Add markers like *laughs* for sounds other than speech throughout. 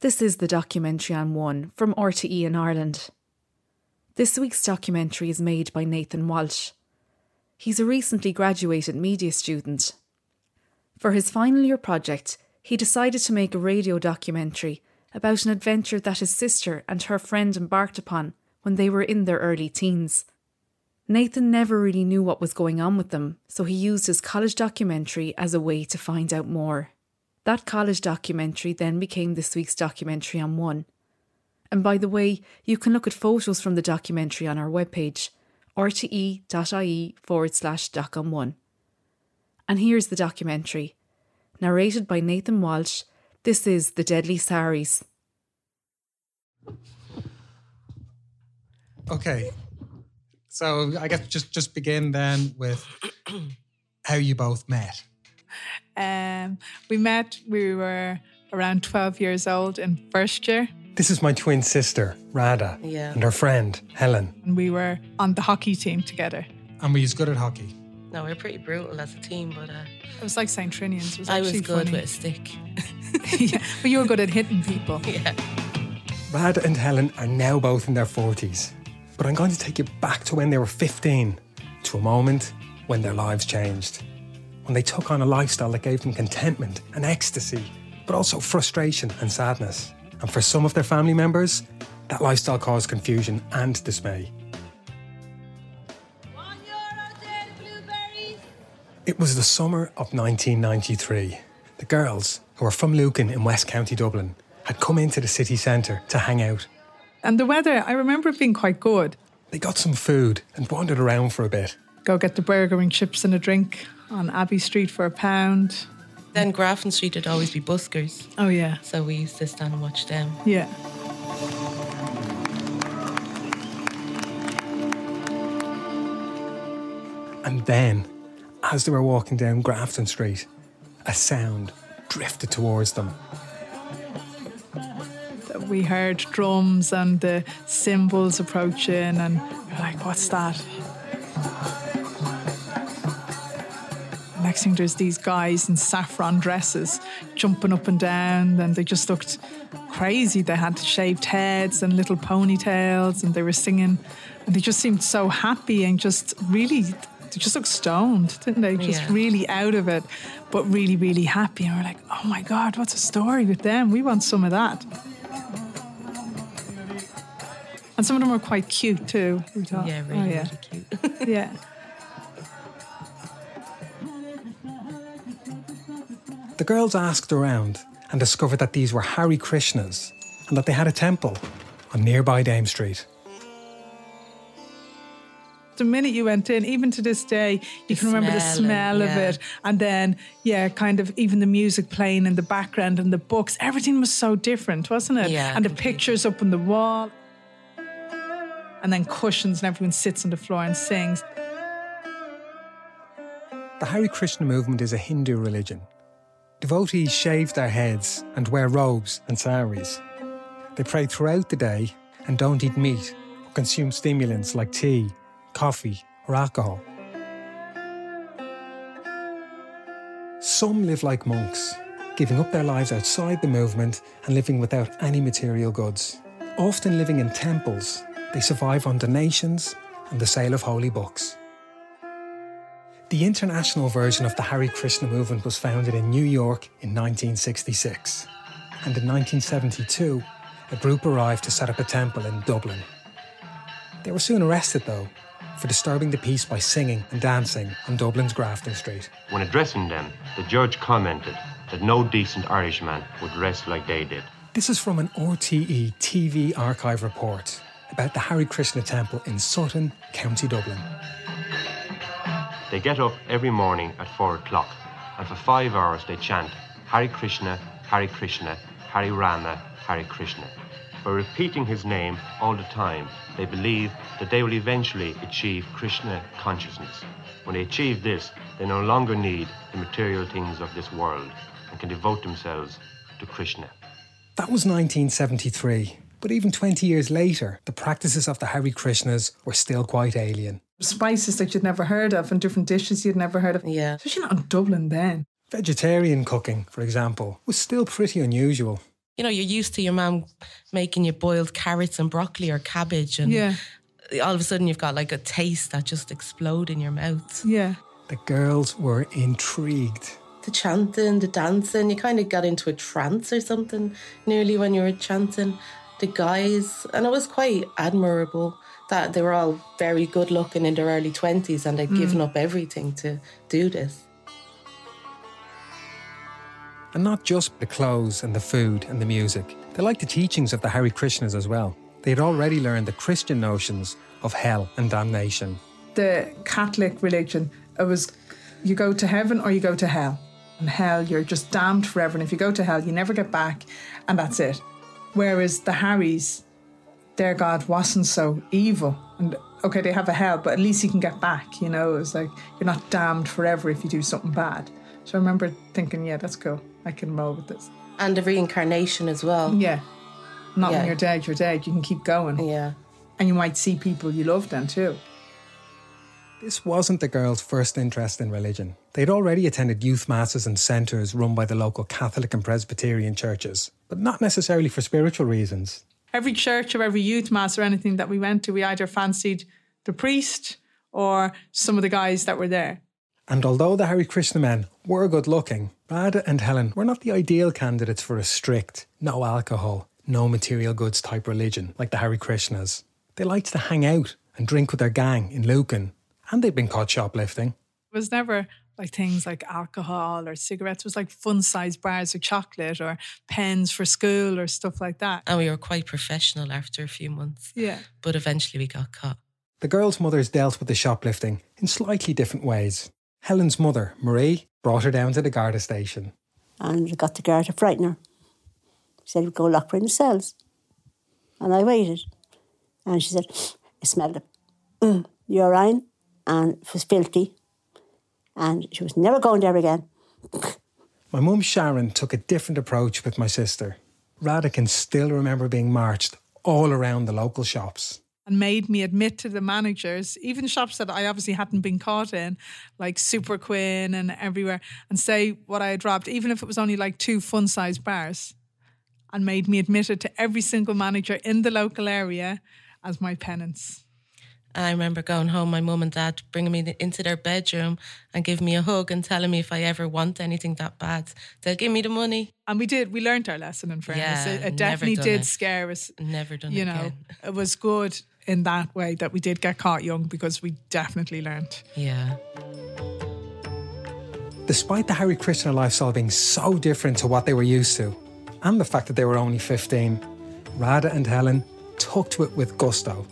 This is the documentary on One from RTE in Ireland. This week's documentary is made by Nathan Walsh. He's a recently graduated media student. For his final year project, he decided to make a radio documentary about an adventure that his sister and her friend embarked upon when they were in their early teens. Nathan never really knew what was going on with them, so he used his college documentary as a way to find out more. That college documentary then became this week's documentary on One. And by the way, you can look at photos from the documentary on our webpage, rte.ie forward slash doc on one. And here's the documentary. Narrated by Nathan Walsh, this is The Deadly Saris. Okay. So I guess just just begin then with how you both met. Um, we met, we were around 12 years old in first year. This is my twin sister, Rada, Yeah. and her friend, Helen. And we were on the hockey team together. And we was good at hockey? No, we were pretty brutal as a team, but uh, It was like St. Trinian's. It was I was actually good funny. with a stick. *laughs* yeah, but you were good at hitting people. *laughs* yeah. Rada and Helen are now both in their 40s. But I'm going to take you back to when they were 15, to a moment when their lives changed. When they took on a lifestyle that gave them contentment and ecstasy, but also frustration and sadness. And for some of their family members, that lifestyle caused confusion and dismay. It was the summer of 1993. The girls, who were from Lucan in West County Dublin, had come into the city centre to hang out. And the weather, I remember it being quite good. They got some food and wandered around for a bit. Go get the burger and chips and a drink on Abbey Street for a pound. Then Grafton Street would always be buskers, Oh, yeah. so we used to stand and watch them. Yeah. And then, as they were walking down Grafton Street, a sound drifted towards them. We heard drums and the cymbals approaching, and we we're like, what's that? Next thing, there's these guys in saffron dresses jumping up and down, and they just looked crazy. They had shaved heads and little ponytails, and they were singing, and they just seemed so happy and just really, they just looked stoned, didn't they? Just Yeah. really out of it, but really, really happy. And we're like, oh my God, what's a story with them? We want some of that. And some of them were quite cute too. We thought, Yeah, oh, really, yeah. really cute. *laughs* yeah. The girls asked around and discovered that these were Hare Krishnas and that they had a temple on nearby Dame Street. The minute you went in, even to this day, you The can remember the smell and- of yeah. it. And then, yeah, kind of even the music playing in the background and the books. Everything was so different, wasn't it? Yeah, and the pictures up on the wall. And then cushions, and everyone sits on the floor and sings. The Hare Krishna movement is a Hindu religion. Devotees shave their heads and wear robes and saris. They pray throughout the day and don't eat meat or consume stimulants like tea, coffee, or alcohol. Some live like monks, giving up their lives outside the movement and living without any material goods. Often living in temples, they survive on donations and the sale of holy books. The international version of the Hare Krishna movement was founded in New York in 1966. And in 1972, a group arrived to set up a temple in Dublin. They were soon arrested, though, for disturbing the peace by singing and dancing on Dublin's Grafton Street. When addressing them, the judge commented that no decent Irishman would dress like they did. This is from an RTE TV archive report about the Hare Krishna temple in Sutton, County Dublin. They get up every morning at four o'clock, and for five hours they chant Hare Krishna, Hare Krishna, Hare Rama, Hare Krishna. By repeating his name all the time, they believe that they will eventually achieve Krishna consciousness. When they achieve this, they no longer need the material things of this world and can devote themselves to Krishna. That was 1973, but even 20 years later, the practices of the Hare Krishnas were still quite alien. Spices that you'd never heard of and different dishes you'd never heard of. Yeah. Especially not in Dublin then. Vegetarian cooking, for example, was still pretty unusual. You know, you're used to your mum making you boiled carrots and broccoli or cabbage, and Yeah. all of a sudden you've got like a taste that just explode in your mouth. Yeah. The girls were intrigued. The chanting, the dancing, you kind of got into a trance or something nearly when you were chanting. The guys, and it was quite admirable that they were all very good looking in their early 20s and they'd given mm. up everything to do this. And not just the clothes and the food and the music. They liked the teachings of the Hare Krishnas as well. They had already learned the Christian notions of hell and damnation. The Catholic religion, it was you go to heaven or you go to hell. And hell, you're just damned forever. And if you go to hell, you never get back, and that's it. Whereas the Harrys, their God wasn't so evil. And okay, they have a hell, but at least you can get back, you know? It's like you're not damned forever if you do something bad. So I remember thinking, yeah, that's cool. I can roll with this. And the reincarnation as well. Yeah. Not Yeah. when you're dead, you're dead. You can keep going. Yeah. And you might see people you love then too. This wasn't the girls' first interest in religion. They'd already attended youth masses and centres run by the local Catholic and Presbyterian churches, but not necessarily for spiritual reasons. Every church or every youth mass or anything that we went to, we either fancied the priest or some of the guys that were there. And although the Hare Krishna men were good looking, Radha and Helen were not the ideal candidates for a strict, no alcohol, no material goods type religion like the Hare Krishnas. They liked to hang out and drink with their gang in Lucan, and they'd been caught shoplifting. It was never like things like alcohol or cigarettes. Was like fun sized bars of chocolate or pens for school or stuff like that. And we were quite professional after a few months. Yeah. But eventually we got caught. The girls' mothers dealt with the shoplifting in slightly different ways. Helen's mother, Marie, brought her down to the Garda station. and I got the guard to frighten her. He said, We'll go lock her in the cells. And I waited. And she said, I smelled it. Mm, urine and it was filthy. And she was never going there again. My mum Sharon took a different approach with my sister. Radha can still remember being marched all around the local shops. And made me admit to the managers, even shops that I obviously hadn't been caught in, like Superquinn and everywhere, and say what I had robbed, even if it was only like two fun sized bars. And made me admit it to every single manager in the local area as my penance. And I remember going home, my mum and dad bringing me into their bedroom and giving me a hug and telling me if I ever want anything that bad, they'll give me the money. And we did, we learned our lesson in fairness. Yeah, it, it definitely did it. scare us. Never done you it know, again. it was good in that way that we did get caught young because we definitely learned. Yeah. Despite the Harry Krishna lifestyle being so different to what they were used to, and the fact that they were only 15, Radha and Helen took to it with gusto.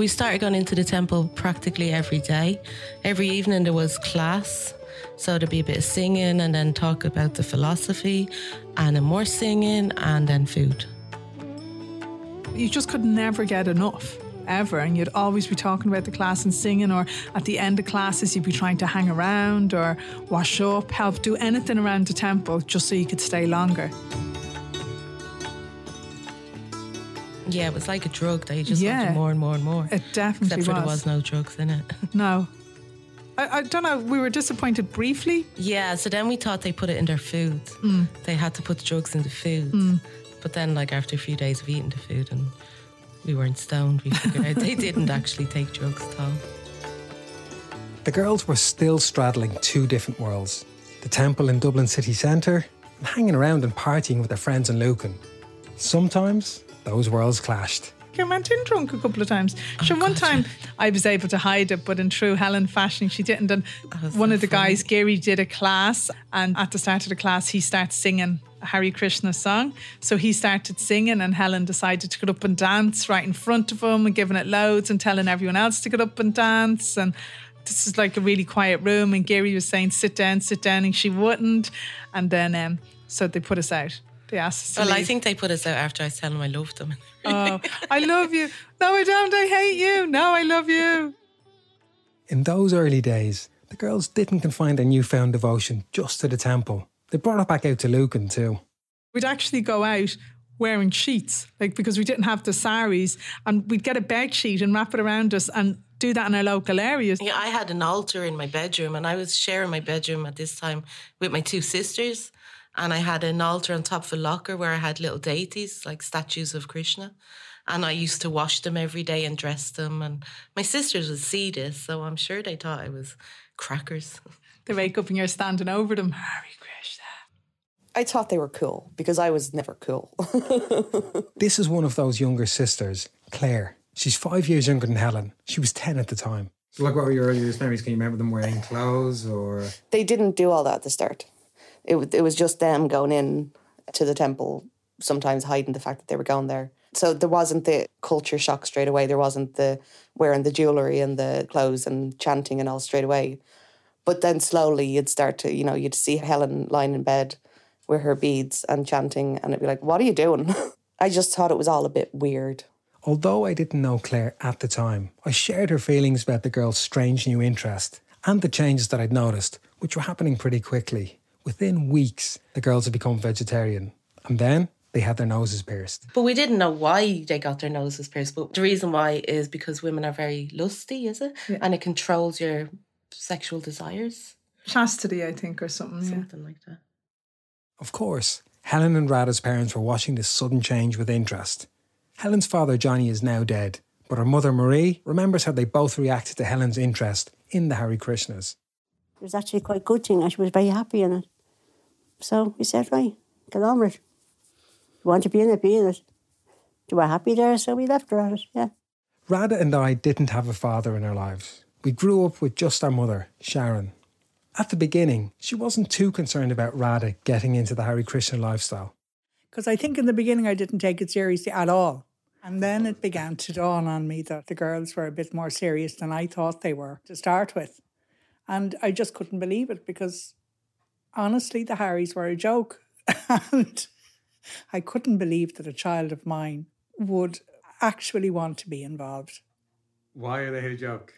We started going into the temple practically every day. Every evening there was class. So there'd be a bit of singing and then talk about the philosophy and then more singing and then food. You just could never get enough. Ever, and you'd always be talking about the class and singing, or at the end of classes, you'd be trying to hang around or wash up, help do anything around the temple just so you could stay longer. Yeah, it was like a drug that you just Yeah. wanted more and more and more. It definitely Except for there was. was no drugs in it. *laughs* No. I, I don't know, we were disappointed briefly. Yeah, so then we thought they put it in their food. Mm. They had to put the drugs in the food. But then, like, after a few days of eating the food and we weren't stoned, we figured out they didn't *laughs* actually take drugs at all. The girls were still straddling two different worlds the temple in Dublin city centre and hanging around and partying with their friends in Lucan. Sometimes those worlds clashed. I went in drunk a couple of times. Sure, one time I was able to hide it, but in true Helen fashion, she didn't. And one so of the funny. guys, Gary, did a class, and at the start of the class, he starts singing a Hare Krishna song. So he started singing, and Helen decided to get up and dance right in front of him and giving it loads and telling everyone else to get up and dance. And this is like a really quiet room, and Gary was saying, "Sit down, sit down," and she wouldn't. And then, um, so they put us out. They asked us Well, I think they put us out after I tell them I love them. *laughs* Oh, I love you. No, I don't. I hate you. No, I love you. In those early days, the girls didn't confine their newfound devotion just to the temple. They brought it back out to Lucan too. We'd actually go out wearing sheets, like because we didn't have the saris, and we'd get a bed sheet and wrap it around us and do that in our local areas. Yeah, I had an altar in my bedroom, and I was sharing my bedroom at this time with my two sisters. And I had an altar on top of a locker where I had little deities, like statues of Krishna. And I used to wash them every day and dress them. And my sisters would see this, so I'm sure they thought I was crackers. *laughs* They wake up and you're standing over them. Hare Krishna. I thought they were cool because I was never cool. *laughs* This is one of those younger sisters, Claire. She's five years younger than Helen. She was 10 at the time. So, like, what were your earliest memories? Can you remember them wearing clothes or? they didn't do all that at the start. It, it was just them going in to the temple, sometimes hiding the fact that they were going there. So there wasn't the culture shock straight away. There wasn't the wearing the jewelry and the clothes and chanting and all straight away. But then slowly you'd start to, you know, you'd see Helen lying in bed with her beads and chanting, and it'd be like, "What are you doing?" *laughs* I just thought it was all a bit weird. Although I didn't know Claire at the time, I shared her feelings about the girl's strange new interest and the changes that I'd noticed, which were happening pretty quickly. Within weeks, the girls had become vegetarian. And then they had their noses pierced. But we didn't know why they got their noses pierced. But the reason why is because women are very lusty, is it? And it controls your sexual desires, Chastity, I think, or something. Yeah. something like that. Of course, Helen and Rada's parents were watching this sudden change with interest. Helen's father, Johnny, is now dead, but her mother, Marie, remembers how they both reacted to Helen's interest in the Hare Krishnas. It was actually quite a good thing. and she was very happy in it. So we said, right, get on with it. You want to be in it, be in it. You were happy there, so we left her at it, yeah. Rada and I didn't have a father in our lives. We grew up with just our mother, Sharon. At the beginning, she wasn't too concerned about Rada getting into the Hare Krishna lifestyle. Because I think in the beginning I didn't take it seriously at all. And then it began to dawn on me that the girls were a bit more serious than I thought they were to start with. And I just couldn't believe it because honestly, the Harrys were a joke. *laughs* and I couldn't believe that a child of mine would actually want to be involved. Why are they a joke?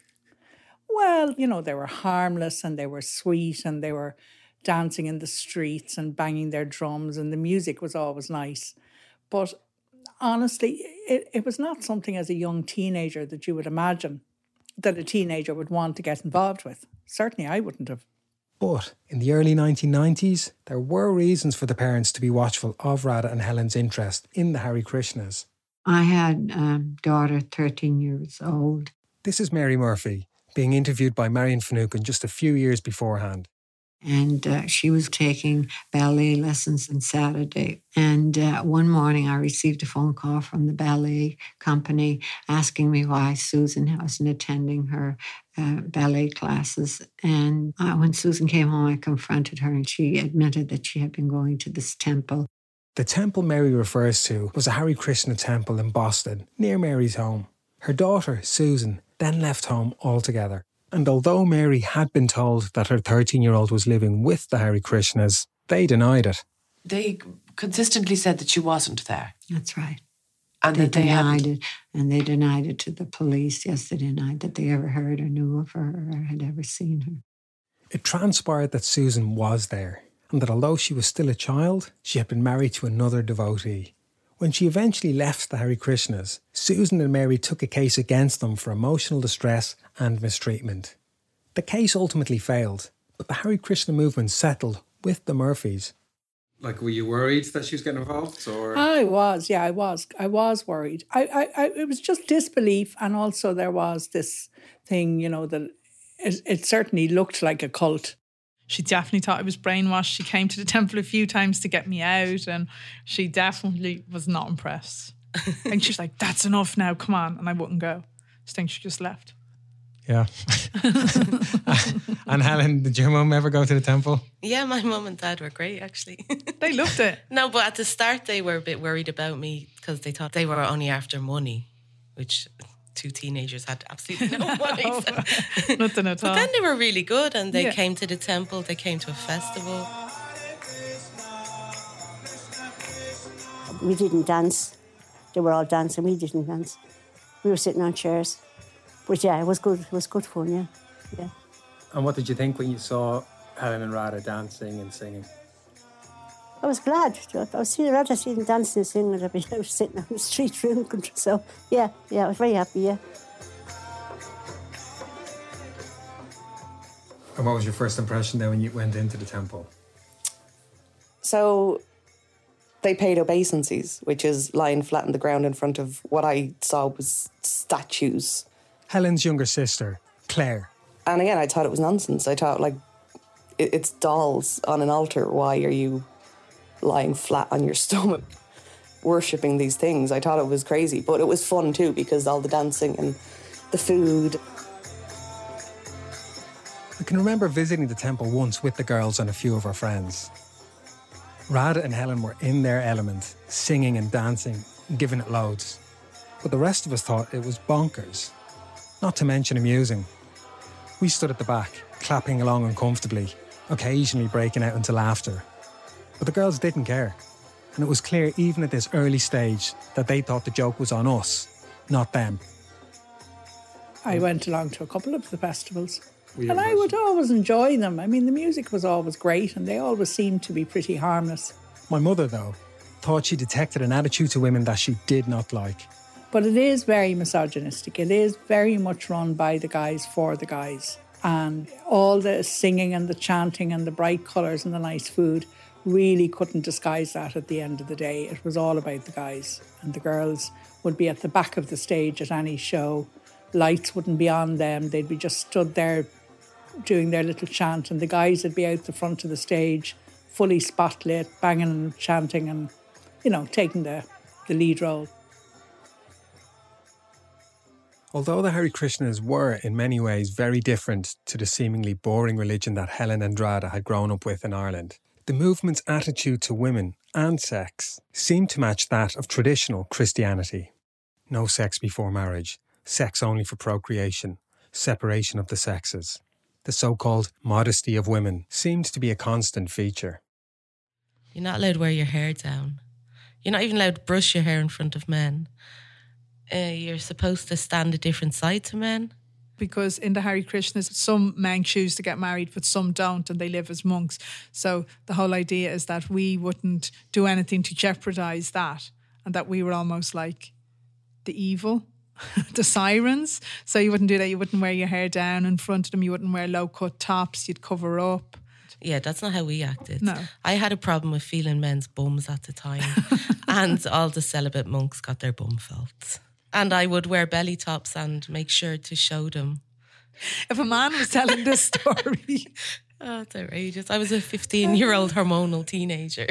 Well, you know, they were harmless and they were sweet and they were dancing in the streets and banging their drums and the music was always nice. But honestly, it, it was not something as a young teenager that you would imagine that a teenager would want to get involved with. Certainly I wouldn't have. But in the early 1990s, there were reasons for the parents to be watchful of Radha and Helen's interest in the Hare Krishnas. I had a daughter, 13 years old. This is Mary Murphy, being interviewed by Marion Finucane just a few years beforehand. And uh, she was taking ballet lessons on Saturday. And uh, one morning, I received a phone call from the ballet company asking me why Susan wasn't attending her uh, ballet classes. And uh, when Susan came home, I confronted her, and she admitted that she had been going to this temple. The temple Mary refers to was a Hare Krishna temple in Boston, near Mary's home. Her daughter, Susan, then left home altogether. And although Mary had been told that her 13 year old was living with the Hare Krishnas, they denied it. They consistently said that she wasn't there. That's right. And they that they denied hadn't. it, and they denied it to the police. Yes, they denied that they ever heard or knew of her or had ever seen her. It transpired that Susan was there, and that although she was still a child, she had been married to another devotee. When she eventually left the Hare Krishnas, Susan and Mary took a case against them for emotional distress and mistreatment. The case ultimately failed, but the Hare Krishna movement settled with the Murphys. Like, were you worried that she was getting involved, or I was, yeah, I was. I was worried. I, I, I it was just disbelief, and also there was this thing, you know, that it, it certainly looked like a cult. She definitely thought I was brainwashed. She came to the *laughs* temple a few times to get me out, and she definitely was not impressed. *laughs* and she's like, "That's enough now, come on," and I wouldn't go. I think she just left. yeah? *laughs* and Helen, did your mum ever go to the temple? Yeah, my mum and dad were great, actually. They loved it. no, but at the start, they were a bit worried about me because they thought they were only after money, which two teenagers had absolutely *laughs* no oh, money. so- *laughs* Nothing at all. But then they were really good and they Yeah. came to the temple, they came to a festival. We didn't dance. They were all dancing. We didn't dance. We were sitting on chairs. But yeah, it was good. It was good fun. Yeah, yeah. And what did you think when you saw Helen and Radha dancing and singing? I was glad. *laughs* I was seeing rather seeing them dancing and singing. I'd be sitting on the street drinking. *laughs* So yeah, yeah, I was very happy. Yeah. And what was your first impression then when you went into the temple? So they paid obeisances, which is lying flat on the ground in front of what I saw was statues. Helen's younger sister, Claire. And again, I thought it was nonsense. I thought, like, it's dolls on an altar. Why are you lying flat on your *laughs* stomach, worshipping these things? I thought it was crazy, but it was fun too because all the dancing and the food. I can remember visiting the temple once with the girls and a few of our friends. Rada and Helen were in their element, singing and dancing, giving it loads. But the rest of us thought it was bonkers, not to mention amusing. We stood at the back, clapping along uncomfortably, occasionally breaking out into laughter. But the girls didn't care, and it was clear even at this early stage that they thought the joke was on us, not them. I went along to a couple of the festivals. and I would always enjoy them. I mean, the music was always great and they always seemed to be pretty harmless. My mother, though, thought she detected an attitude to women that she did not like. But it is very misogynistic. It is very much run by the guys for the guys. And all the singing and the chanting and the bright colours and the nice food really couldn't disguise that at the end of the day. It was all about the guys. And the girls would be at the back of the stage at any show. Lights wouldn't be on them. They'd be just stood there doing their little chant, and the guys would be out the front of the stage, fully spotlit, banging and chanting and, you know, taking the, the lead role. Although the Hare Krishnas were in many ways very different to the seemingly boring religion that Helen and Rada had grown up with in Ireland, the movement's attitude to women and sex seemed to match that of traditional Christianity. No sex before marriage, sex only for procreation, separation of the sexes. The so called modesty of women seemed to be a constant feature. You're not allowed to wear your hair down. You're not even allowed to brush your hair in front of men. Uh, you're supposed to stand a different side to men. Because in the Hare Krishnas, some men choose to get married, but some don't, and they live as monks. So the whole idea is that we wouldn't do anything to jeopardize that, and that we were almost like the evil, *laughs* the sirens. So you wouldn't do that. You wouldn't wear your hair down in front of them. You wouldn't wear low cut tops. You'd cover up. Yeah, that's not how we acted. No. I had a problem with feeling men's bums at the time, *laughs* and all the celibate monks got their bum felt. And I would wear belly tops and make sure to show them. If a man was telling this story, *laughs* Oh, it's outrageous. I was a 15 year old hormonal teenager.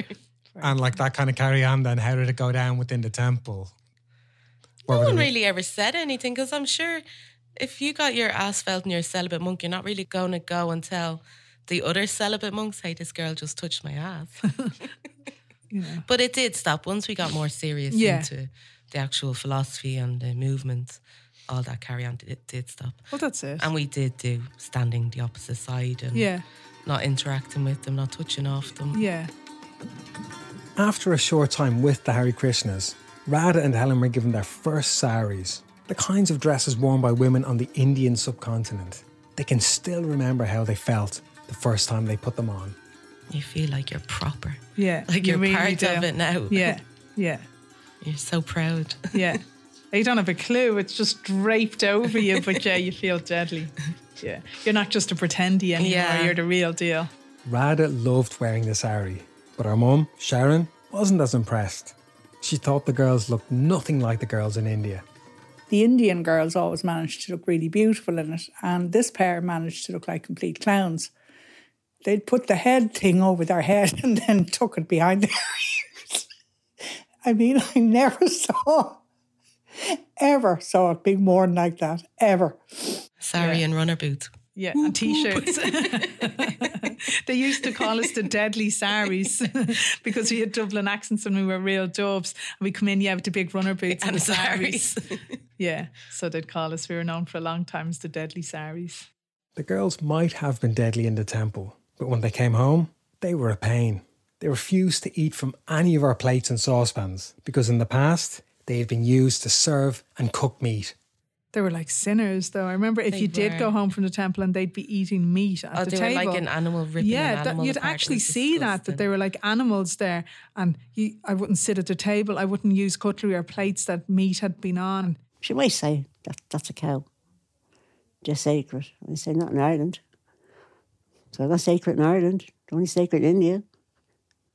And like that kind of carry on, then how did it go down within the temple? Or No one there- really ever said anything because I'm sure if you got your ass felt and you're a celibate monk, you're not really going to go and tell the other celibate monks, hey, this girl just touched my ass. *laughs* But it did stop once we got more serious Yeah. into the actual philosophy and the movement. All that carry on did, did stop. well, that's it. And we did do standing the opposite side and Yeah, not interacting with them, not touching off them. yeah. After a short time with the Hare Krishnas, Radha and Helen were given their first saris, the kinds of dresses worn by women on the Indian subcontinent. They can still remember how they felt the first time they put them on. You feel like you're proper. Yeah, Like you you're really part do. of it now. Yeah, *laughs* yeah, You're so proud. *laughs* yeah. You don't have a clue. It's just draped over you, but yeah, you feel deadly. *laughs* Yeah, you're not just a pretendy anymore. Yeah. You're the real deal. Radha loved wearing the sari, but her mum, Sharon, wasn't as impressed. She thought the girls looked nothing like the girls in India. The Indian girls always managed to look really beautiful in it, and this pair managed to look like complete clowns. They'd put the head thing over their head *laughs* and then tuck it behind their ears. I mean, *laughs* I never saw, ever saw it being worn like that, ever. Sorry, and runner boots. Yeah, and t-shirts. *laughs* they used to call us the deadly saris *laughs* because we had Dublin accents and we were real dubs. And we come in, yeah, with the big runner boots and, And saris. saris. yeah, so they'd call us. We were known for a long time as the deadly saris. The girls might have been deadly in the temple, but when they came home, they were a pain. They refused to eat from any of our plates and saucepans because in the past they had been used to serve and cook meat. They were like sinners, though. I remember if They you did go home from the temple and they'd be eating meat at Oh, the they table. were like an animal ripping yeah, an that- you'd apart. Actually was see that that they were like animals there, and you, I wouldn't sit at the table. I wouldn't use cutlery or plates that meat had been on. She might say that that's a cow. Just sacred. I say not in Ireland. So that's sacred in Ireland. It's only sacred in India.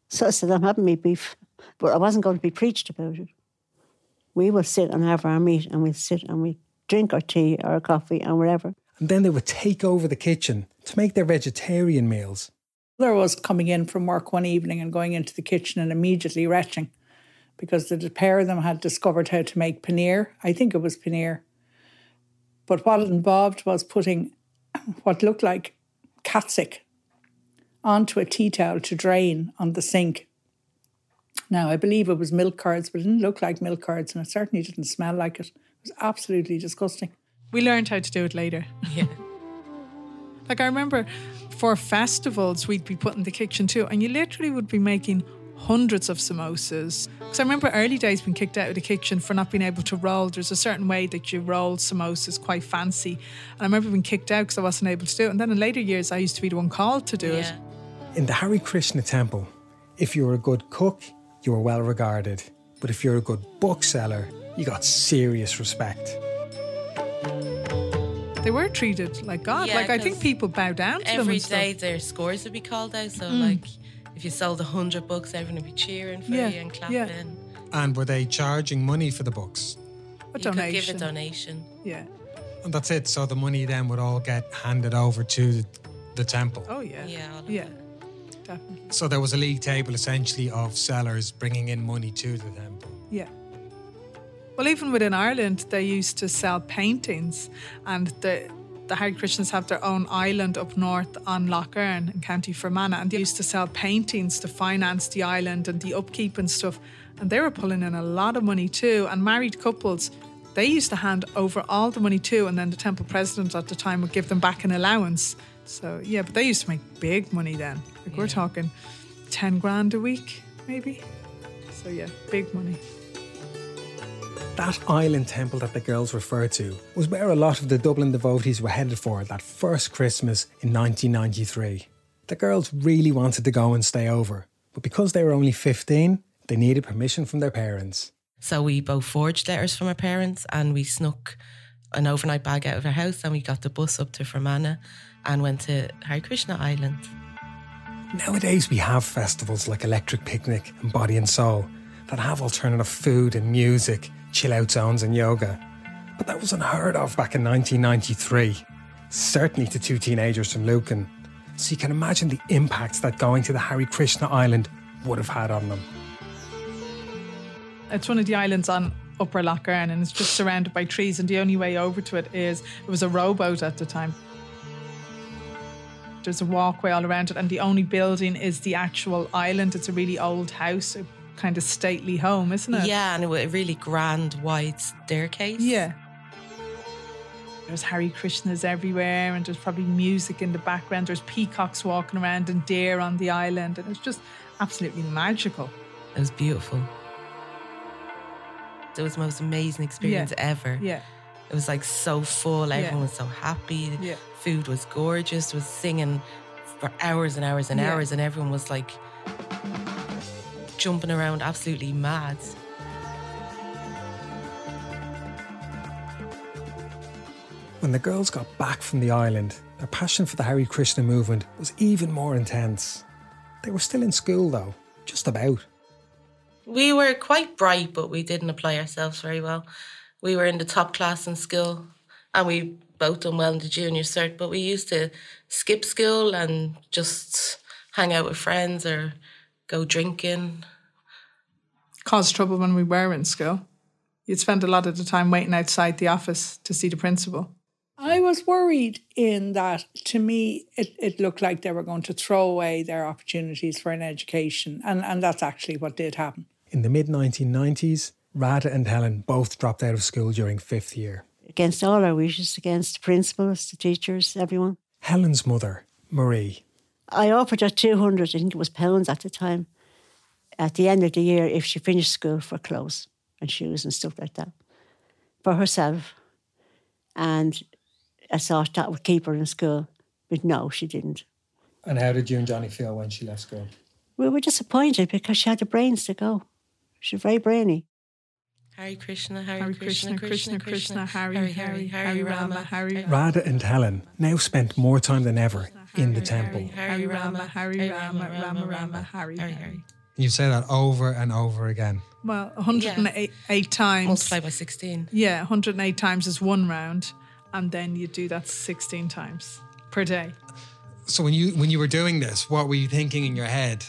So I said, I'm having me beef, but I wasn't going to be preached about it. We will sit and have our meat and we'll sit and we drink our tea or our coffee and whatever. And then they would take over the kitchen to make their vegetarian meals. There was coming in from work one evening and going into the kitchen and immediately retching because the pair of them had discovered how to make paneer. I think it was paneer. But what it involved was putting *coughs* what looked like catsup onto a tea towel to drain on the sink. Now, I believe it was milk curds, but it didn't look like milk curds and it certainly didn't smell like it. It was absolutely disgusting. We learned how to do it later. Yeah. *laughs* like I remember for festivals, we'd be put in the kitchen too, and you literally would be making hundreds of samosas. Because I remember early days being kicked out of the kitchen for not being able to roll. There's a certain way that you roll samosas, quite fancy. And I remember being kicked out because I wasn't able to do it. And then in later years, I used to be the one called to do Yeah. it. In the Hare Krishna temple, if you were a good cook, you were well regarded. But if you're a good bookseller, you got serious respect. They were treated like God. Yeah, like I think people bow down to them. Every and stuff. their scores would be called out. So Mm. like if you sold a hundred books, everyone would be cheering for Yeah, you and clapping. yeah. And were they charging money for the books? A you could give a donation. Yeah. And that's it. So the money then would all get handed over to the temple. Oh yeah. Yeah. all of Yeah. it. So there was a league table essentially of sellers bringing in money to the temple. Yeah. Well, even within Ireland, they used to sell paintings, and the the Hare Krishnas have their own island up north on Lough Erne in County Fermanagh, and they used to sell paintings to finance the island and the upkeep and stuff. And they were pulling in a lot of money too. And married couples, they used to hand over all the money too, and then the temple president at the time would give them back an allowance. So yeah, but they used to make big money then. Like we're talking ten grand a week, maybe. So yeah, big money. That island temple that the girls refer to was where a lot of the Dublin devotees were headed for that first Christmas in 1993. The girls really wanted to go and stay over, but because they were only 15, they needed permission from their parents. So we both forged letters from our parents and we snuck an overnight bag out of our house and we got the bus up to Fermanagh and went to Hare Krishna Island. Nowadays, we have festivals like Electric Picnic and Body and Soul that have alternative food and music, chill out zones, and yoga. But that was unheard of back in 1993, certainly to two teenagers from Lucan. So you can imagine the impact that going to the Hare Krishna Island would have had on them. It's one of the islands on Upper Lough Erne and it's just surrounded by trees and the only way over to it is it was a rowboat at the time. There's a walkway all around it and the only building is the actual island. It's a really old house, a kind of stately home, isn't it? Yeah, and it was a really grand wide staircase. Yeah. There's Harry Krishnas everywhere, and there's probably music in the background. There's peacocks walking around and deer on the island, and it's just absolutely magical. It was beautiful. It was the most amazing experience ever. Yeah. It was like so full. Yeah. Everyone was so happy. Yeah. Food was gorgeous. Was singing for hours and hours and Yeah. hours, and everyone was like jumping around, absolutely mad. When the girls got back from the island, their passion for the Hare Krishna movement was even more intense. They were still in school, though, just about. We were quite bright, but we didn't apply ourselves very well. We were in the top class in school, and we both done well in the junior cert. But we used to skip school and just hang out with friends or go drinking. Caused trouble when we were in school. You'd spend a lot of the time waiting outside the office to see the principal. I was worried in that to me it, it looked like they were going to throw away their opportunities for an education. And, and that's actually what did happen. In the mid 1990s, Radha and Helen both dropped out of school during fifth year. Against all our wishes, against the principals, the teachers, everyone. Helen's mother, Marie, I offered her 200, I think it was pounds at the time, at the end of the year if she finished school for clothes and shoes and stuff like that for herself. And I thought that would keep her in school, but no, she didn't. And how did you and Johnny feel when she left school? We were disappointed because she had the brains to go. She was very brainy. Hare Krishna, Hare, Hare Krishna, Krishna, Krishna, Krishna, Hare Hare, Hare Rama, Hare Radha and Helen now spent more time than ever in the temple. Hare Rama, Hare Rama, Rama Rama, Hare Hare. You say that over and over again. Well, 108 eight times. Multiply by 16. Yeah, 108 times is one round, and then you do that 16 times per day. So when you when you were doing this, what were you thinking in your head?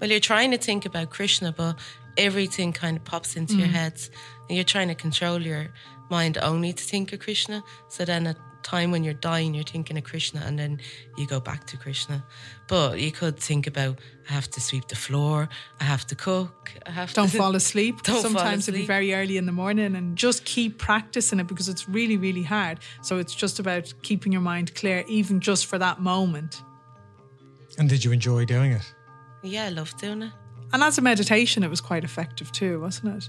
Well, you're trying to think about Krishna, but everything kind of pops into your Mm. heads. And you're trying to control your mind only to think of Krishna. So then at time when you're dying, you're thinking of Krishna and then you go back to Krishna. But you could think about, I have to sweep the floor, I have to cook, I have Don't to... fall asleep. *laughs* Don't fall Sometimes it'll be very early in the morning, and just keep practicing it because it's really, really hard. So it's just about keeping your mind clear, even just for that moment. And did you enjoy doing it? Yeah, I loved doing it. And as a meditation, it was quite effective too, wasn't it?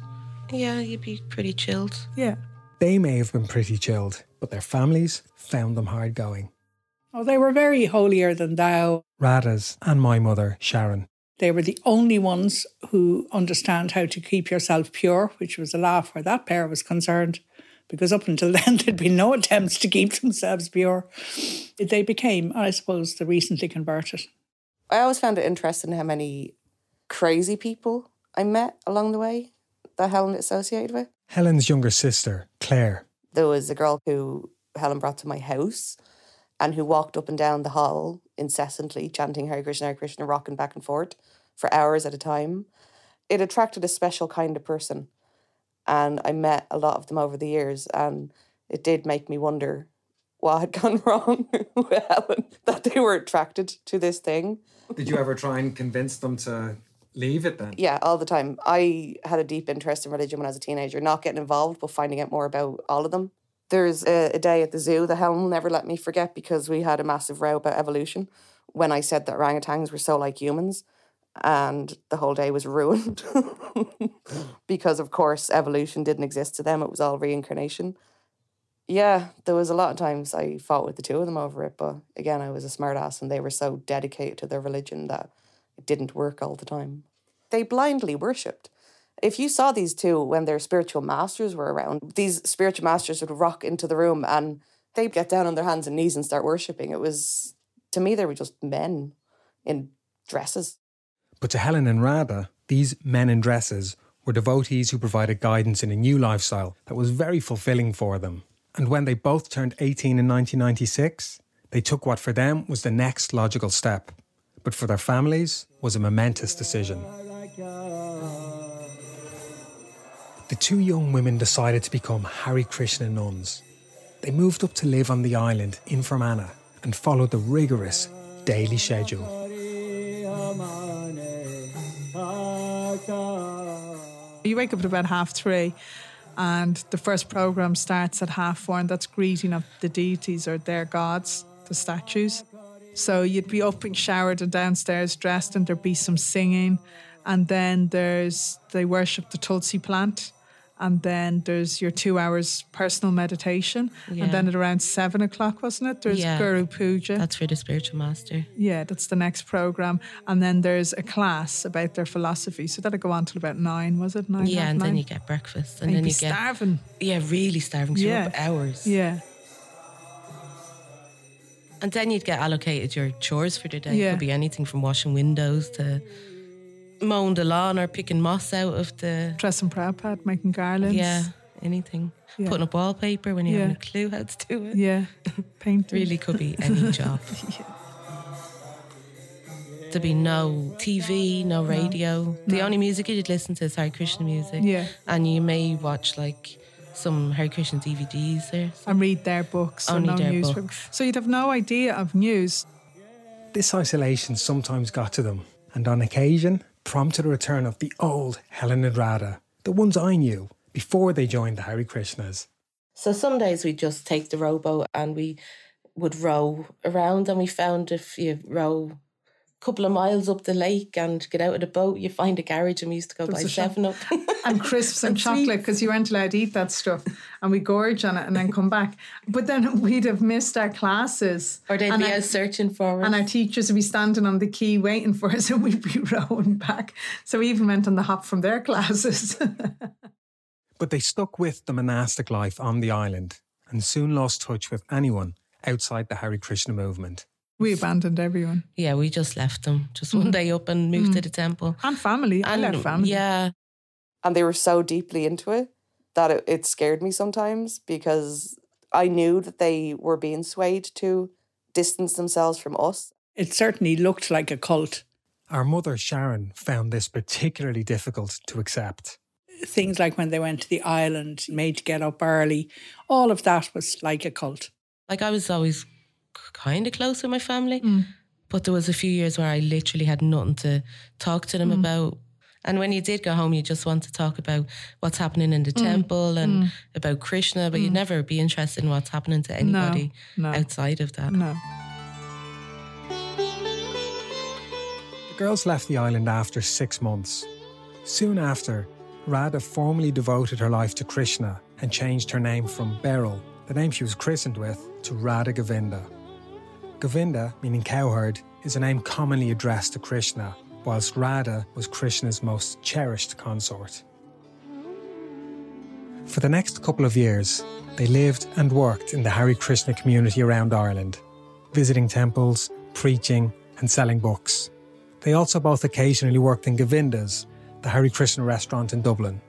Yeah, you'd be pretty chilled. Yeah. They may have been pretty chilled, but their families found them hard going. Oh, they were very holier than thou. Radha's and my mother, Sharon. They were the only ones who understand how to keep yourself pure, which was a laugh where that pair was concerned, because up until *laughs* then there'd been no attempts to keep themselves pure. They became, I suppose, the recently converted. I always found it interesting how many crazy people I met along the way that Helen associated with. Helen's younger sister, Claire. There was a girl who Helen brought to my house and who walked up and down the hall incessantly chanting Hare Krishna, Hare Krishna, rocking back and forth for hours at a time. It attracted a special kind of person. And I met a lot of them over the years. And it did make me wonder what had *laughs* gone wrong with Helen, that they were attracted to this thing. Did you ever try and convince them to leave it then? Yeah, all the time. I had a deep interest in religion when I was a teenager, not getting involved, but finding out more about all of them. There's a, a day at the zoo that Helen never let me forget because we had a massive row about evolution when I said that orangutans were so like humans. And the whole day was *laughs* ruined because, of course, evolution didn't exist to them. It was all reincarnation. Yeah, there was a lot of times I fought with the two of them over it, but again, I was a smartass and they were so dedicated to their religion that it didn't work all the time. They blindly worshipped. If you saw these two when their spiritual masters were around, these spiritual masters would rock into the room and they'd get down on their hands and knees and start worshipping. It was, to me, they were just men in dresses. But to Helen and Radha, these men in dresses were devotees who provided guidance in a new lifestyle that was very fulfilling for them. And when they both turned 18 in 1996, they took what for them was the next logical step, but for their families was a momentous decision. The two young women decided to become Hare Krishna nuns. They moved up to live on the island in Fermanagh and followed the rigorous daily schedule. You wake up at about half three, and the first program starts at half four, and that's greeting of the deities or their gods, the statues. So you'd be up and showered and downstairs dressed, and there'd be some singing, and then there's they worship the tulsi plant. And then there's your two hours personal meditation. Yeah. And then at around seven o'clock, wasn't it? There's Yeah. Guru Puja. That's for the spiritual master. Yeah, that's the next program. And then there's a class about their philosophy. So that'll go on till about nine, was it? Nine. yeah, and then you get breakfast, and, And then you be get starving. Yeah, really starving. you're Yeah. hours. Yeah. And then you'd get allocated your chores for the day. Yeah. It could be anything from washing windows to mowing the lawn or picking moss out of the dressing Prabhupada, making garlands. Yeah, anything. Yeah. Putting up wallpaper when you Yeah. haven't a clue how to do it. Yeah. Painting. *laughs* really could be any *laughs* job. yeah. There'd be no TV, no radio. The No. only music you'd listen to is Hare Krishna music. Yeah. And you may watch like some Hare Krishna DVDs there. And read their books. Only or no their newspaper. books. So you'd have no idea of news. This isolation sometimes got to them, and on occasion prompted a return of the old Helen and Radha, the ones I knew before they joined the Hare Krishnas. So some days we just take the rowboat and we would row around, and we found if you row a couple of miles up the lake and get out of the boat, you find a garage, and we used to go There was buy. Seven Up. *laughs* And crisps and *laughs* And chocolate because you weren't allowed to eat that stuff. And we gorge on it and then come back. But then we'd have missed our classes. Or they'd And be our- out searching for us. And our teachers would be standing on the quay waiting for us *laughs* and we'd be rowing back. So we even went on the hop from their classes. But they stuck with the monastic life on the island and soon lost touch with anyone outside the Hare Krishna movement. We abandoned everyone. Yeah, we just left them. Just one Mhm. day up and moved to Mm. the temple. And family. I left family. Yeah. And they were so deeply into it that it, it scared me sometimes because I knew that they were being swayed to distance themselves from us. It certainly looked like a cult. Our mother, Sharon, found this particularly difficult to accept. Things like when they went to the island, made to get up early, all of that was like a cult. Like I was always kind of close with my family, Mm. but there was a few years where I literally had nothing to talk to them Mm. about. And when you did go home, you just want to talk about what's happening in the Mm. temple and Mm. about Krishna, but Mm. you'd never be interested in what's happening to No, anybody no. outside of that. No. The girls left the island after six months. Soon after, Radha formally devoted her life to Krishna and changed her name from Beryl, the name she was christened with, to Radha Govinda. Govinda, meaning cowherd, is a name commonly addressed to Krishna, whilst Radha was Krishna's most cherished consort. For the next couple of years, they lived and worked in the Hare Krishna community around Ireland, visiting temples, preaching, and selling books. They also both occasionally worked in Govinda's, the Hare Krishna restaurant in Dublin.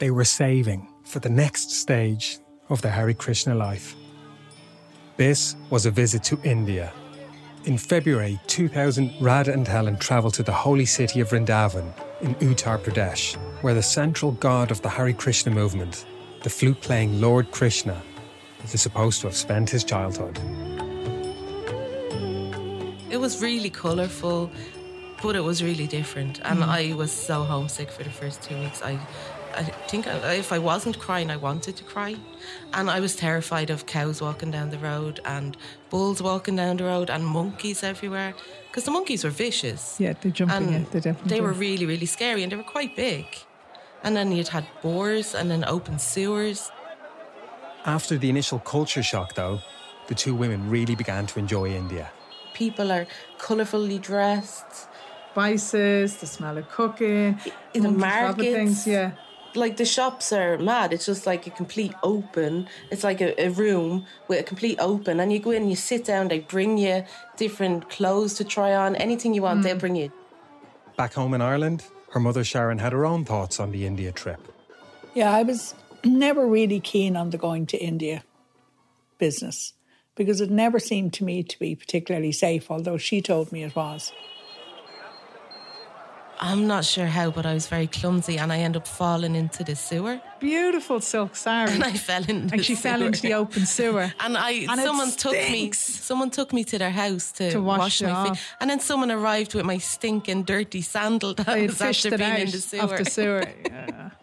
They were saving for the next stage of their Hare Krishna life. This was a visit to India. In February 2000, Radha and Helen travelled to the holy city of Vrindavan in Uttar Pradesh, where the central god of the Hare Krishna movement, the flute playing Lord Krishna, is supposed to have spent his childhood. It was really colourful, but it was really different. And Mm. I was so homesick for the first two weeks. I, I think if I wasn't crying, I wanted to cry. And I was terrified of cows walking down the road and bulls walking down the road and monkeys everywhere. Because the monkeys were vicious. Yeah, they're jumping. And yeah, they definitely. They were do. really, really scary and they were quite big. And then you'd had boars and then open sewers. After the initial culture shock, though, the two women really began to enjoy India. People are colourfully dressed. spices, the smell of cooking, in the markets. things. Yeah. Like the shops are mad. It's just like a complete open. It's like a, a room with a complete open, and you go in, you sit down. They bring you different clothes to try on, anything you want. They'll hmm. bring you. Back home in Ireland, her mother Sharon had her own thoughts on the India trip. Yeah, I was never really keen on the going to India business because it never seemed to me to be particularly safe, although she told me it was. I'm not sure how, but I was very clumsy, and I ended up falling into the sewer. Beautiful silk sari. And I fell in. And the she fell into the open sewer. *laughs* And I, And it someone took me, stinks. someone took me to their house to, To wash wash, you my feet, and then someone arrived with my stinking, dirty sandal that I had was after it being out in the sewer. of the sewer. Yeah. *laughs*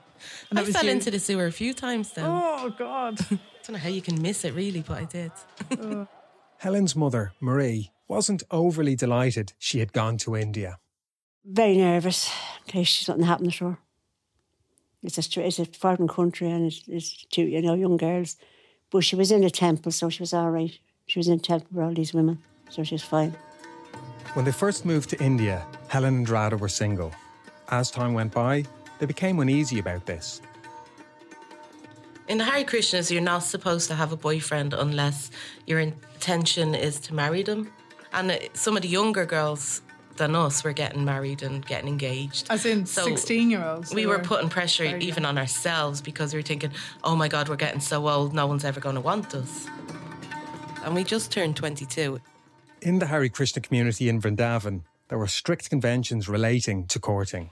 And I fell you. into the sewer a few times. Then Oh God! *laughs* I don't know how you can miss it, really, but I did. Oh. Helen's mother, Marie, wasn't overly delighted she had gone to India. Very nervous in case something happened to her. It's a it's a foreign country and it's, it's two you know young girls, but she was in a temple, so she was all right. She was in a temple with all these women, so she was fine. When they first moved to India, Helen and Radha were single. As time went by, they became uneasy about this. In the Hare Krishnas, you're not supposed to have a boyfriend unless your intention is to marry them. And uh, some of the younger girls than us were getting married and getting engaged. As in So sixteen-year-olds. we were putting pressure even on ourselves because we were thinking, oh my God, we're getting so old, no one's ever going to want us. And we just turned 22. In the Hare Krishna community in Vrindavan, there were strict conventions relating to courting.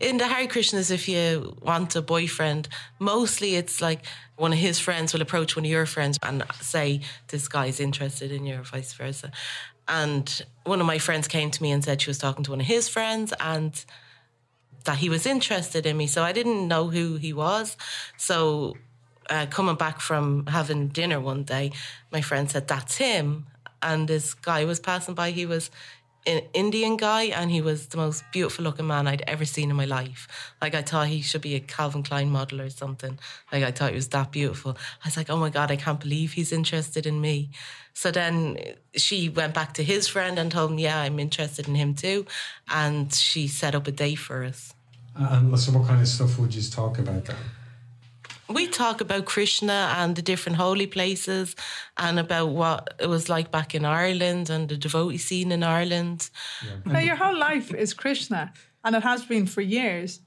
In the Hare Krishnas, if you want a boyfriend, mostly it's like one of his friends will approach one of your friends and say, This guy's interested in you, or vice versa. And one of my friends came to me and said she was talking to one of his friends and that he was interested in me. So I didn't know who he was. So uh, coming back from having dinner one day, my friend said, That's him. And this guy was passing by. He was an Indian guy and he was the most beautiful looking man I'd ever seen in my life. Like I thought he should be a Calvin Klein model or something. Like I thought he was that beautiful. I was like, oh my God, I can't believe he's interested in me. So then she went back to his friend and told him, yeah, I'm interested in him too. And she set up a day for us. And so, what kind of stuff would you talk about then? We talk about Krishna and the different holy places and about what it was like back in Ireland and the devotee scene in Ireland. Now, your whole life is Krishna, and it has been for years.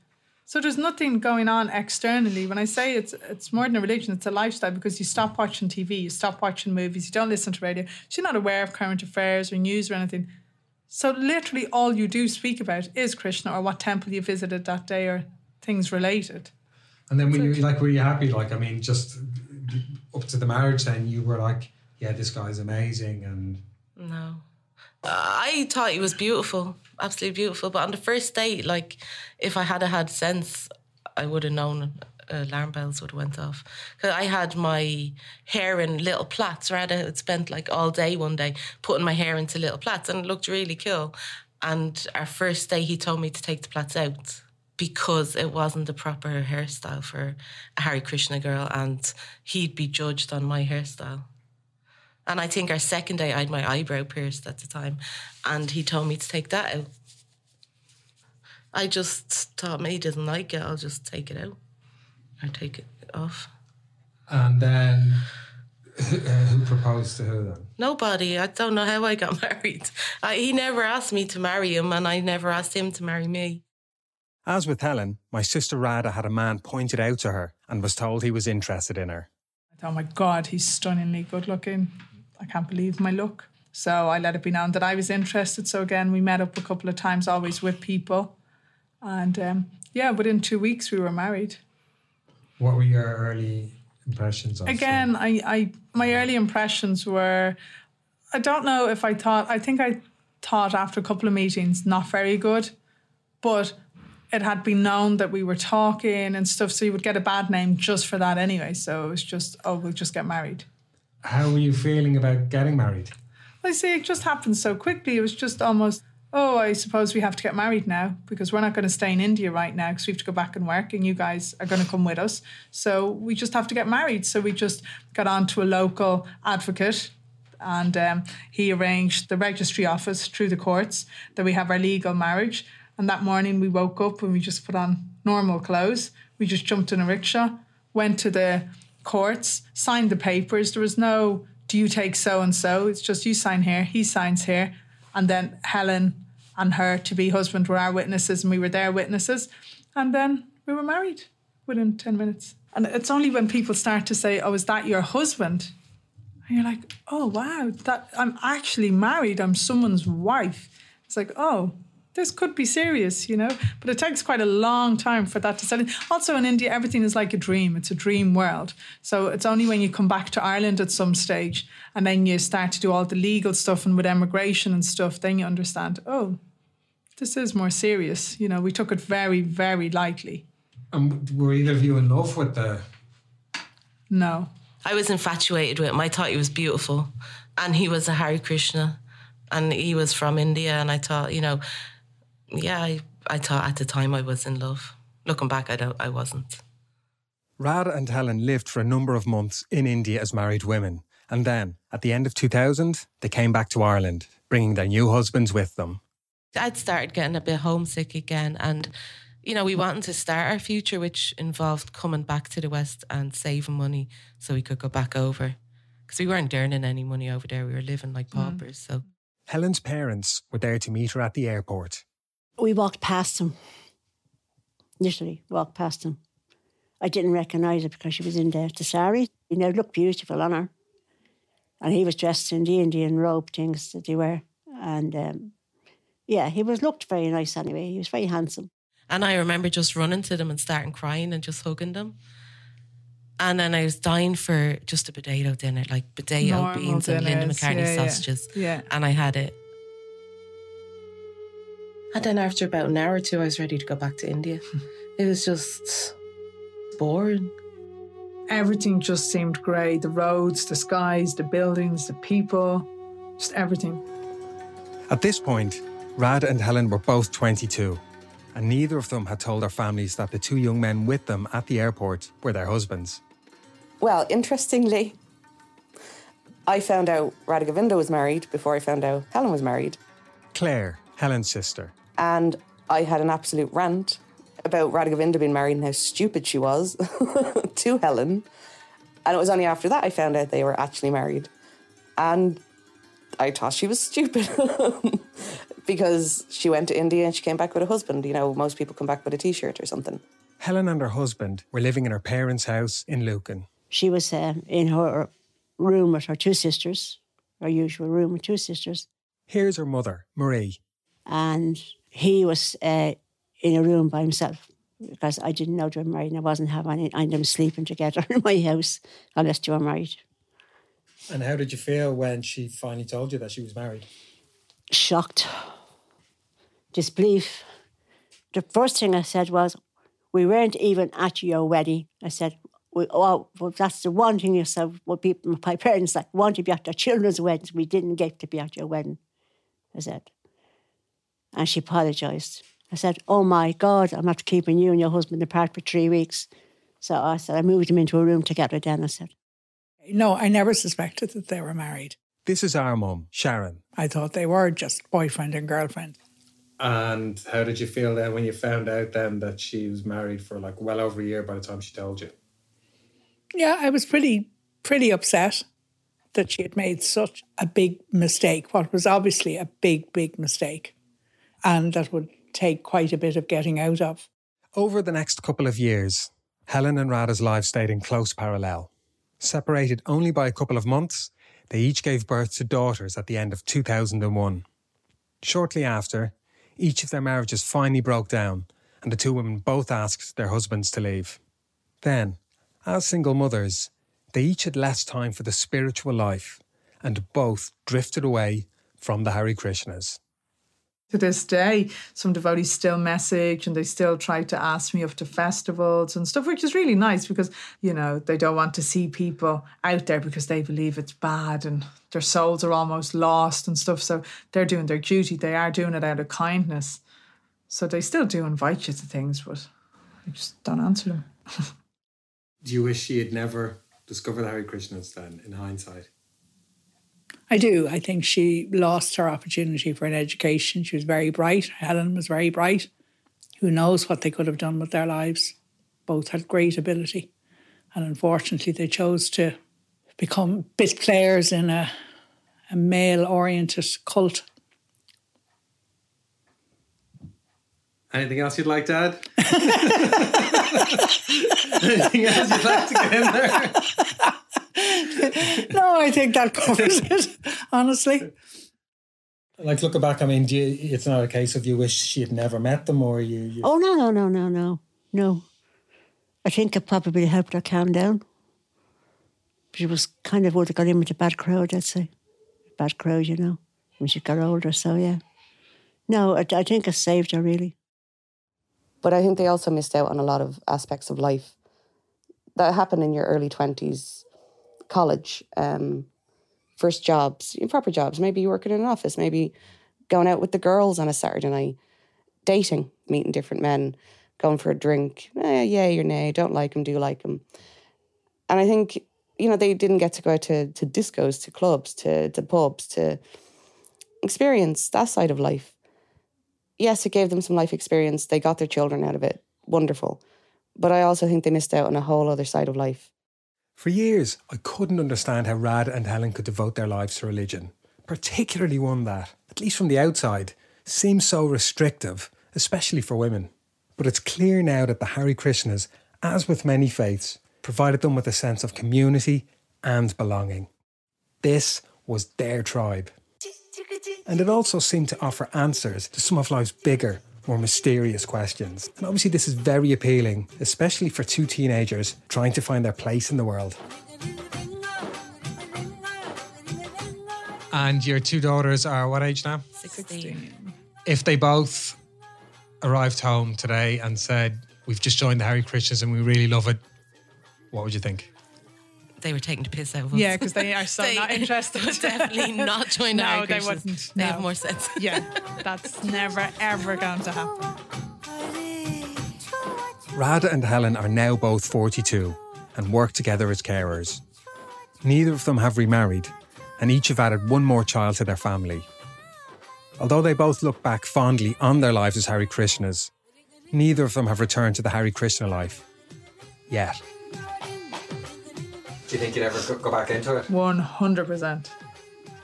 So there's nothing going on externally. When I say it's it's more than a religion, it's a lifestyle because you stop watching TV, you stop watching movies, you don't listen to radio. So you're not aware of current affairs or news or anything. So literally all you do speak about is Krishna or what temple you visited that day or things related. And then were you like, were you happy? Like, I mean, just up to the marriage, then you were like, yeah, this guy's amazing, and No. I thought he was beautiful, absolutely beautiful. But on the first date, like, if I had had sense, I would have known uh, alarm bells would have went off. Because I had my hair in little plaits. Right, I had spent like all day one day putting my hair into little plaits, and it looked really cool. And our first day, he told me to take the plaits out because it wasn't the proper hairstyle for a Hare Krishna girl, and he'd be judged on my hairstyle. And I think our second day, I had my eyebrow pierced at the time, and he told me to take that out. I just thought, me he doesn't like it, I'll just take it out. I take it off. and then who, uh, who proposed to who then? Nobody. I don't know how I got *laughs* married. I, he never asked me to marry him, and I never asked him to marry me. As with Helen, my sister Radha had a man pointed out to her and was told he was interested in her. I thought, oh my God, he's stunningly good looking. I can't believe my look. So I let it be known that I was interested. So again, we met up a couple of times, always with people. And um, yeah, within two weeks, we were married. What were your early impressions of? Again, I, I my early impressions were I don't know if I thought I think I thought after a couple of meetings not very good, but it had been known that we were talking and stuff, so you would get a bad name just for that anyway. So it was just, oh, we'll just get married. How were you feeling about getting married? I see it just happened so quickly. It was just almost, oh, I suppose we have to get married now because we're not going to stay in India right now because we have to go back and work and you guys are going to come with us. So we just have to get married. So we just got on to a local advocate and um, he arranged the registry office through the courts that we have our legal marriage. And that morning we woke up and we just put on normal clothes. We just jumped in a rickshaw, went to the courts, signed the papers. There was no, do you take so and so? It's just you sign here, he signs here. And then Helen and her to be husband were our witnesses and we were their witnesses. And then we were married within 10 minutes. And it's only when people start to say, oh, is that your husband? And you're like, oh, wow, that I'm actually married. I'm someone's wife. It's like, oh, this could be serious, you know, but it takes quite a long time for that to set in. Also, in India, everything is like a dream. It's a dream world. So it's only when you come back to Ireland at some stage and then you start to do all the legal stuff and with immigration and stuff, then you understand, oh, this is more serious. You know, we took it very, very lightly. And were either of you in love with the? No. I was infatuated with him. I thought he was beautiful. And he was a Hare Krishna. And he was from India. And I thought, you know, yeah, I, I thought at the time I was in love. Looking back, I don't I wasn't. Radha and Helen lived for a number of months in India as married women. And then, at the end of 2000, they came back to Ireland, bringing their new husbands with them. I'd started getting a bit homesick again and you know, we wanted to start our future, which involved coming back to the West and saving money so we could go back over. Because we weren't earning any money over there. We were living like mm. paupers. So Helen's parents were there to meet her at the airport. We walked past him. Literally walked past him. I didn't recognise her because she was in the, the sari. You know, looked beautiful on her. And he was dressed in the Indian robe things that they wear. And um, yeah, he was looked very nice anyway. He was very handsome. And I remember just running to them and starting crying and just hugging them. And then I was dying for just a potato dinner, like potato, Normal beans, and Linda dinners, McCartney yeah, yeah. sausages. Yeah. And I had it. And then after about an hour or two, I was ready to go back to India. *laughs* It was just boring. Everything just seemed grey the roads, the skies, the buildings, the people, just everything. At this point, Rad and Helen were both 22, and neither of them had told their families that the two young men with them at the airport were their husbands. Well, interestingly, I found out Radhagovinda was married before I found out Helen was married. Claire, Helen's sister, And I had an absolute rant about Radha Govinda being married and how stupid she was *laughs* to Helen. And it was only after that I found out they were actually married. And I thought she was stupid *laughs* because she went to India and she came back with a husband. You know, most people come back with a t shirt or something. Helen and her husband were living in her parents' house in Lucan. She was uh, in her room with her two sisters, her usual room with two sisters. Here's her mother, Marie. And he was uh, in a room by himself because I didn't know they were married and I wasn't having any them sleeping together *laughs* in my house unless they were married. And how did you feel when she finally told you that she was married? Shocked. Disbelief. The first thing I said was, We weren't even at your wedding. I said, we, oh, well, that's the one thing you said. Well, people, my *laughs* parents like want to be at their children's weddings. We didn't get to be at your wedding. I said, and she apologised. I said, "Oh my God, I'm not keeping you and your husband apart for three weeks." So I said, I moved him into a room together. Then I said, No, I never suspected that they were married. This is our mum, Sharon. I thought they were just boyfriend and girlfriend. And how did you feel then when you found out then that she was married for like well over a year by the time she told you? Yeah, I was pretty pretty upset that she had made such a big mistake, what was obviously a big, big mistake, and that would take quite a bit of getting out of. Over the next couple of years, Helen and Radha's lives stayed in close parallel. Separated only by a couple of months, they each gave birth to daughters at the end of 2001. Shortly after, each of their marriages finally broke down, and the two women both asked their husbands to leave. Then, as single mothers, they each had less time for the spiritual life, and both drifted away from the Hare Krishnas. To this day, some devotees still message and they still try to ask me up to festivals and stuff, which is really nice because, you know, they don't want to see people out there because they believe it's bad and their souls are almost lost and stuff. So they're doing their duty. They are doing it out of kindness. So they still do invite you to things, but I just don't answer them. *laughs* Do you wish she had never discovered Hare Krishnas then, in hindsight? I do. I think she lost her opportunity for an education. She was very bright. Helen was very bright. Who knows what they could have done with their lives? Both had great ability. And unfortunately, they chose to become bit players in a, a male oriented cult. Anything else you'd like to add? *laughs* Anything else you'd like to get in there? No, I think that covers it, honestly. Like looking back, I mean, do you, it's not a case of you wish she had never met them, or you. you... Oh no, no, no, no, no, no. I think it probably helped her calm down. She was kind of would have got in with a bad crowd, I'd say. Bad crowd, you know, when she got older. So yeah, no, I, I think it saved her really. But I think they also missed out on a lot of aspects of life that happened in your early twenties, college, um, first jobs, proper jobs. Maybe you work in an office, maybe going out with the girls on a Saturday night, dating, meeting different men, going for a drink. Eh, yay or nay, don't like them, do like them. And I think you know they didn't get to go out to to discos, to clubs, to to pubs, to experience that side of life. Yes, it gave them some life experience. They got their children out of it. Wonderful. But I also think they missed out on a whole other side of life. For years, I couldn't understand how Rad and Helen could devote their lives to religion, particularly one that, at least from the outside, seems so restrictive, especially for women. But it's clear now that the Hare Krishnas, as with many faiths, provided them with a sense of community and belonging. This was their tribe. And it also seemed to offer answers to some of life's bigger, more mysterious questions. And obviously, this is very appealing, especially for two teenagers trying to find their place in the world. And your two daughters are what age now? 16. If they both arrived home today and said, We've just joined the Hare Krishnas and we really love it, what would you think? They were taking the piss out of us. Yeah, because they are so *laughs* They not interested. would definitely not join the *laughs* No, Hare they wouldn't. They no. have more sense. *laughs* Yeah, that's never ever going to happen. Radha and Helen are now both 42 and work together as carers. Neither of them have remarried, and each have added one more child to their family. Although they both look back fondly on their lives as Hare Krishnas, neither of them have returned to the Hare Krishna life. Yet. Do you think you'd ever go back into it? 100%.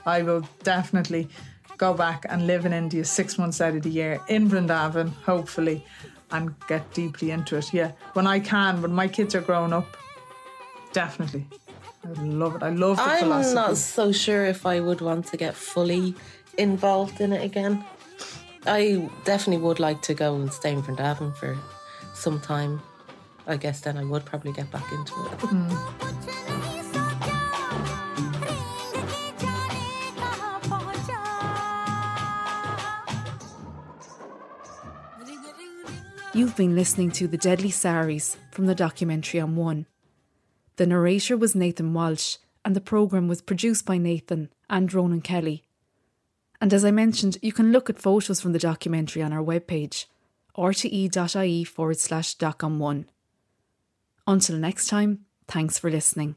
I will definitely go back and live in India six months out of the year in Vrindavan, hopefully, and get deeply into it. Yeah, when I can, when my kids are grown up, definitely. I love it. I love the I'm philosophy. not so sure if I would want to get fully involved in it again. I definitely would like to go and stay in Vrindavan for some time. I guess then I would probably get back into it. Hmm. You've been listening to The Deadly Saris from the documentary on One. The narrator was Nathan Walsh, and the programme was produced by Nathan and Ronan Kelly. And as I mentioned, you can look at photos from the documentary on our webpage, rte.ie forward slash doc on one. Until next time, thanks for listening.